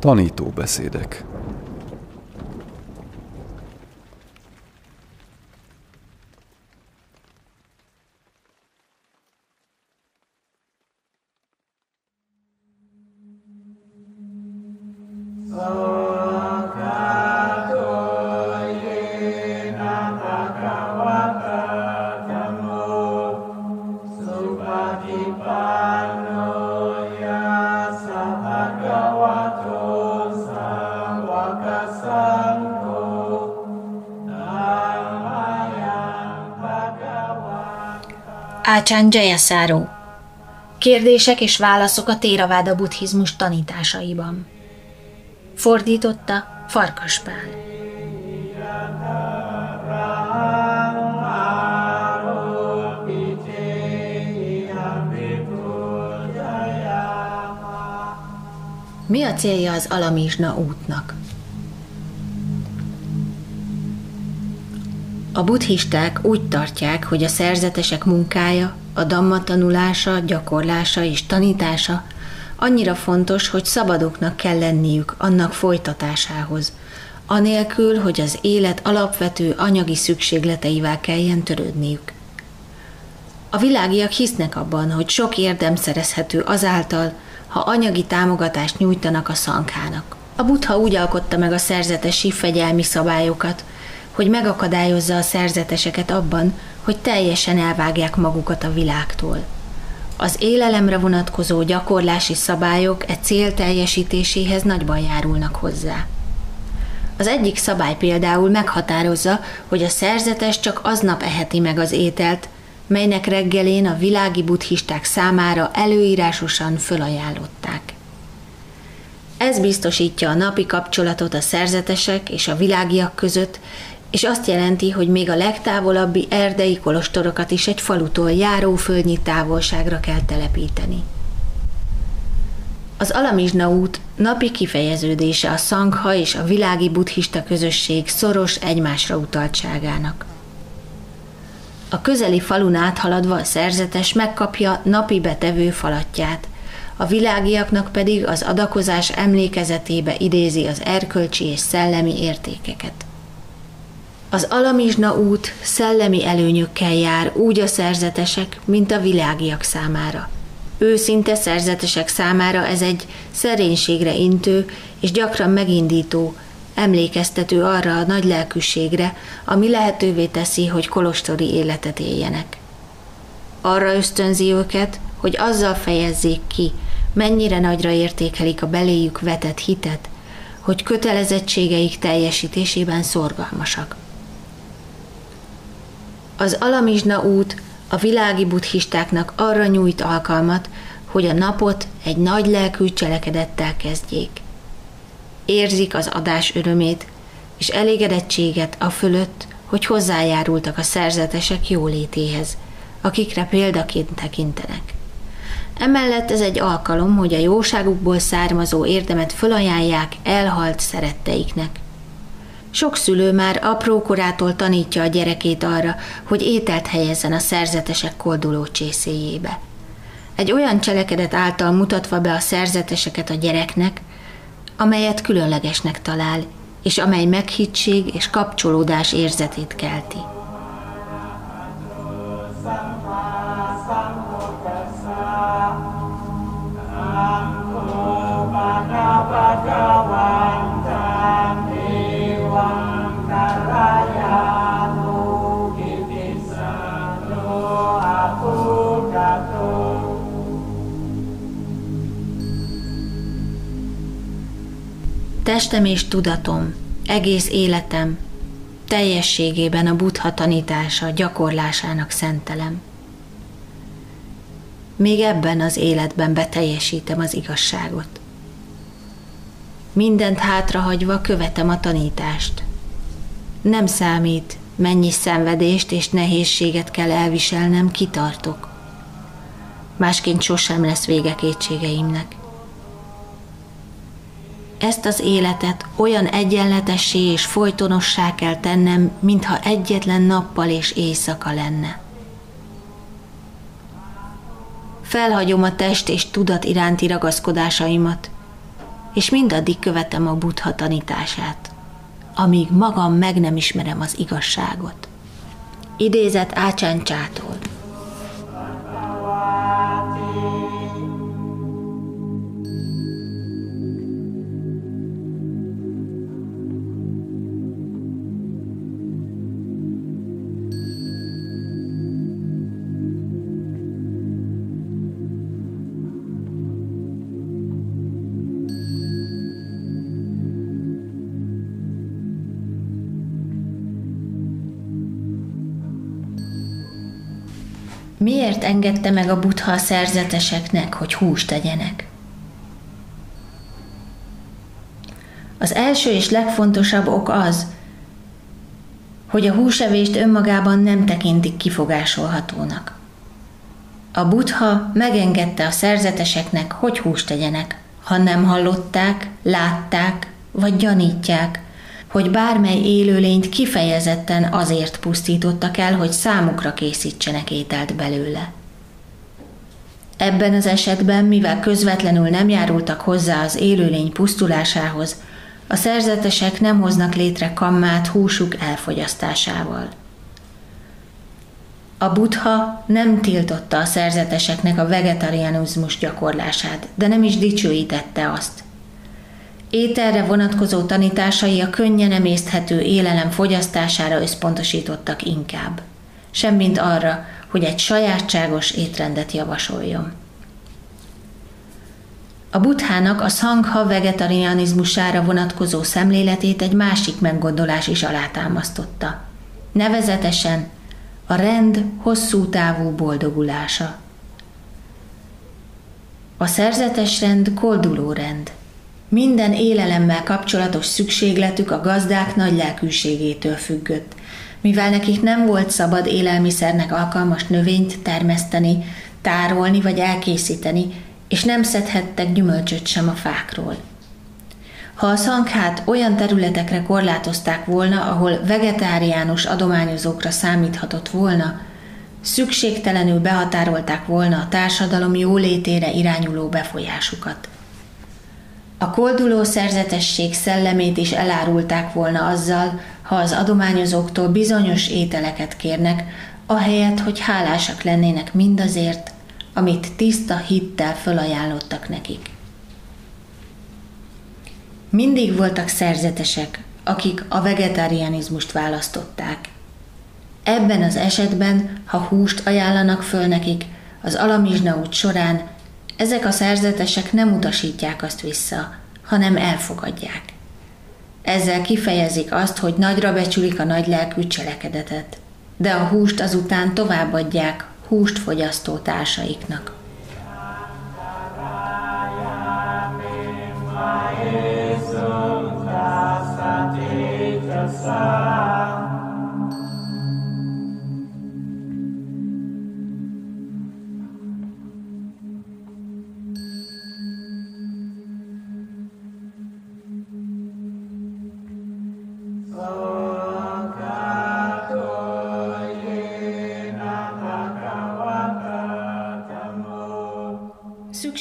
Tanító Ácsán Jayasaro. Kérdések és válaszok a Téraváda buddhizmus tanításaiban. Fordította Farkaspál. Mi a célja az Alamizsna útnak? A buddhisták úgy tartják, hogy a szerzetesek munkája, a damma tanulása, gyakorlása és tanítása annyira fontos, hogy szabadoknak kell lenniük annak folytatásához, anélkül, hogy az élet alapvető anyagi szükségleteivel kelljen törődniük. A világiak hisznek abban, hogy sok érdem szerezhető azáltal, ha anyagi támogatást nyújtanak a szankának. A buddha úgy alkotta meg a szerzetesi fegyelmi szabályokat, hogy megakadályozza a szerzeteseket abban, hogy teljesen elvágják magukat a világtól. Az élelemre vonatkozó gyakorlási szabályok e cél teljesítéséhez nagyban járulnak hozzá. Az egyik szabály például meghatározza, hogy a szerzetes csak aznap eheti meg az ételt, melynek reggelén a világi buddhisták számára előírásosan fölajánlották. Ez biztosítja a napi kapcsolatot a szerzetesek és a világiak között, és azt jelenti, hogy még a legtávolabbi erdei kolostorokat is egy falutól járóföldnyi távolságra kell telepíteni. Az Alamizsna út napi kifejeződése a szangha és a világi buddhista közösség szoros egymásra utaltságának. A közeli falun áthaladva a szerzetes megkapja napi betevő falatját, a világiaknak pedig az adakozás emlékezetébe idézi az erkölcsi és szellemi értékeket. Az Alamizsna út szellemi előnyökkel jár úgy a szerzetesek, mint a világiak számára. Őszinte szerzetesek számára ez egy szerénységre intő és gyakran megindító, emlékeztető arra a nagy lelkűségre, ami lehetővé teszi, hogy kolostori életet éljenek. Arra ösztönzi őket, hogy azzal fejezzék ki, mennyire nagyra értékelik a beléjük vetett hitet, hogy kötelezettségeik teljesítésében szorgalmasak. Az Alamizsna út a világi buddhistáknak arra nyújt alkalmat, hogy a napot egy nagy lelkű cselekedettel kezdjék. Érzik az adás örömét és elégedettséget a fölött, hogy hozzájárultak a szerzetesek jólétéhez, akikre példaként tekintenek. Emellett ez egy alkalom, hogy a jóságukból származó érdemet fölajánlják elhalt szeretteiknek – sok szülő már apró korától tanítja a gyerekét arra, hogy ételt helyezzen a szerzetesek kolduló csészéjébe. Egy olyan cselekedet által mutatva be a szerzeteseket a gyereknek, amelyet különlegesnek talál, és amely meghittség és kapcsolódás érzetét kelti. Testem és tudatom, egész életem, teljességében a buddha tanítása gyakorlásának szentelem. Még ebben az életben beteljesítem az igazságot. Mindent hátrahagyva követem a tanítást. Nem számít, mennyi szenvedést és nehézséget kell elviselnem, kitartok. Másként sosem lesz vége kétségeimnek ezt az életet olyan egyenletessé és folytonossá kell tennem, mintha egyetlen nappal és éjszaka lenne. Felhagyom a test és tudat iránti ragaszkodásaimat, és mindaddig követem a buddha tanítását, amíg magam meg nem ismerem az igazságot. Idézet Ácsáncsától. Miért engedte meg a buddha a szerzeteseknek, hogy húst tegyenek? Az első és legfontosabb ok az, hogy a húsevést önmagában nem tekintik kifogásolhatónak. A buddha megengedte a szerzeteseknek, hogy húst tegyenek, ha nem hallották, látták vagy gyanítják, hogy bármely élőlényt kifejezetten azért pusztítottak el, hogy számukra készítsenek ételt belőle. Ebben az esetben, mivel közvetlenül nem járultak hozzá az élőlény pusztulásához, a szerzetesek nem hoznak létre kammát húsuk elfogyasztásával. A buddha nem tiltotta a szerzeteseknek a vegetarianizmus gyakorlását, de nem is dicsőítette azt – Ételre vonatkozó tanításai a könnyen emészthető élelem fogyasztására összpontosítottak inkább, semmint arra, hogy egy sajátságos étrendet javasoljon. A buthának a szangha vegetarianizmusára vonatkozó szemléletét egy másik meggondolás is alátámasztotta. Nevezetesen a rend hosszú távú boldogulása. A szerzetes rend kolduló rend – minden élelemmel kapcsolatos szükségletük a gazdák nagy lelkűségétől függött, mivel nekik nem volt szabad élelmiszernek alkalmas növényt termeszteni, tárolni vagy elkészíteni, és nem szedhettek gyümölcsöt sem a fákról. Ha a szankhát olyan területekre korlátozták volna, ahol vegetáriánus adományozókra számíthatott volna, szükségtelenül behatárolták volna a társadalom jólétére irányuló befolyásukat. A kolduló szerzetesség szellemét is elárulták volna azzal, ha az adományozóktól bizonyos ételeket kérnek, ahelyett, hogy hálásak lennének mindazért, amit tiszta hittel fölajánlottak nekik. Mindig voltak szerzetesek, akik a vegetarianizmust választották. Ebben az esetben, ha húst ajánlanak föl nekik, az alamizsna út során ezek a szerzetesek nem utasítják azt vissza, hanem elfogadják. Ezzel kifejezik azt, hogy nagyra becsülik a nagy lelkű cselekedetet, de a húst azután továbbadják húst fogyasztó társaiknak.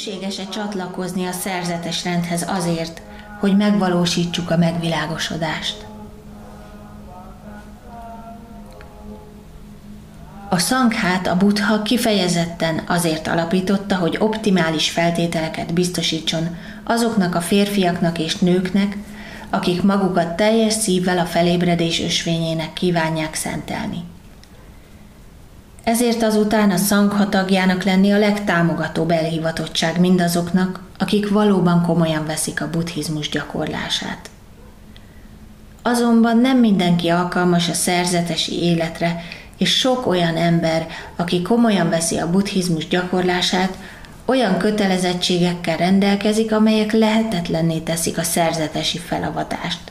Szükséges-e csatlakozni a szerzetes rendhez azért, hogy megvalósítsuk a megvilágosodást? A szanghát a buddha kifejezetten azért alapította, hogy optimális feltételeket biztosítson azoknak a férfiaknak és nőknek, akik magukat teljes szívvel a felébredés ösvényének kívánják szentelni. Ezért azután a szangha tagjának lenni a legtámogatóbb elhivatottság mindazoknak, akik valóban komolyan veszik a buddhizmus gyakorlását. Azonban nem mindenki alkalmas a szerzetesi életre, és sok olyan ember, aki komolyan veszi a buddhizmus gyakorlását, olyan kötelezettségekkel rendelkezik, amelyek lehetetlenné teszik a szerzetesi felavatást.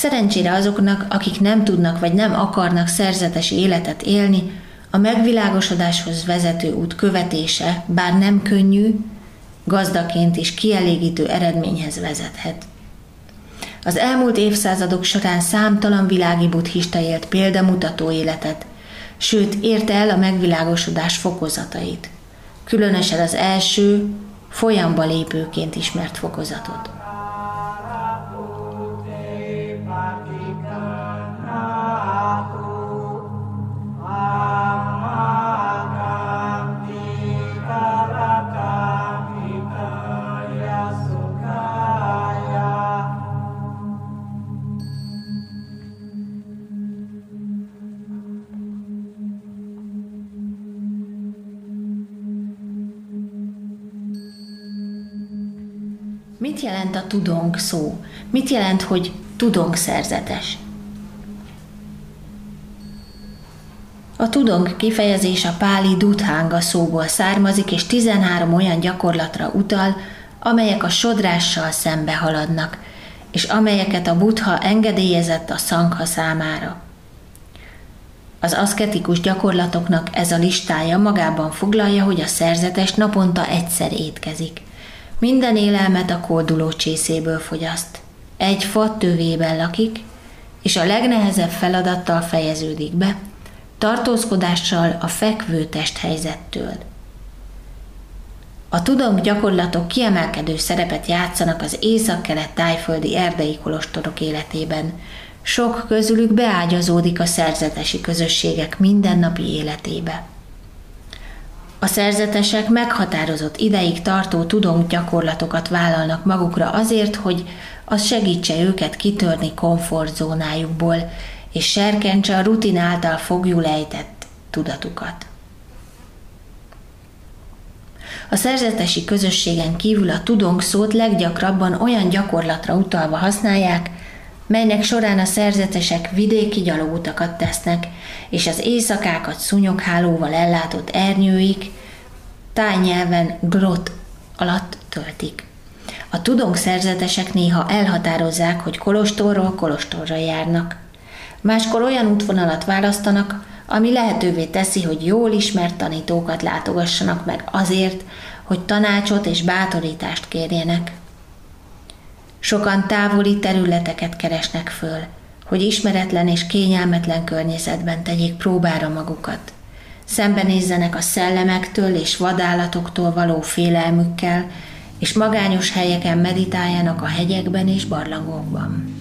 Szerencsére azoknak, akik nem tudnak vagy nem akarnak szerzetes életet élni, a megvilágosodáshoz vezető út követése, bár nem könnyű, gazdaként is kielégítő eredményhez vezethet. Az elmúlt évszázadok során számtalan világi buddhista élt példamutató életet, sőt érte el a megvilágosodás fokozatait. Különösen az első, folyamba lépőként ismert fokozatot. Mit jelent a tudónk szó? Mit jelent, hogy tudónk szerzetes? A tudónk kifejezés a páli duthánga szóból származik, és 13 olyan gyakorlatra utal, amelyek a sodrással szembe haladnak, és amelyeket a buddha engedélyezett a szangha számára. Az aszketikus gyakorlatoknak ez a listája magában foglalja, hogy a szerzetes naponta egyszer étkezik – minden élelmet a kóduló csészéből fogyaszt. Egy fa tövében lakik, és a legnehezebb feladattal fejeződik be, tartózkodással a fekvő testhelyzettől. A tudom gyakorlatok kiemelkedő szerepet játszanak az észak-kelet tájföldi erdei kolostorok életében. Sok közülük beágyazódik a szerzetesi közösségek mindennapi életébe. A szerzetesek meghatározott ideig tartó gyakorlatokat vállalnak magukra azért, hogy az segítse őket kitörni komfortzónájukból, és serkentse a rutin által fogjulejtett tudatukat. A szerzetesi közösségen kívül a tudónk szót leggyakrabban olyan gyakorlatra utalva használják, melynek során a szerzetesek vidéki gyalogutakat tesznek, és az éjszakákat szunyoghálóval ellátott ernyőik tájnyelven grot alatt töltik. A tudónk szerzetesek néha elhatározzák, hogy kolostorról kolostorra járnak. Máskor olyan útvonalat választanak, ami lehetővé teszi, hogy jól ismert tanítókat látogassanak meg azért, hogy tanácsot és bátorítást kérjenek. Sokan távoli területeket keresnek föl, hogy ismeretlen és kényelmetlen környezetben tegyék próbára magukat. Szembenézzenek a szellemektől és vadállatoktól való félelmükkel, és magányos helyeken meditáljanak a hegyekben és barlangokban.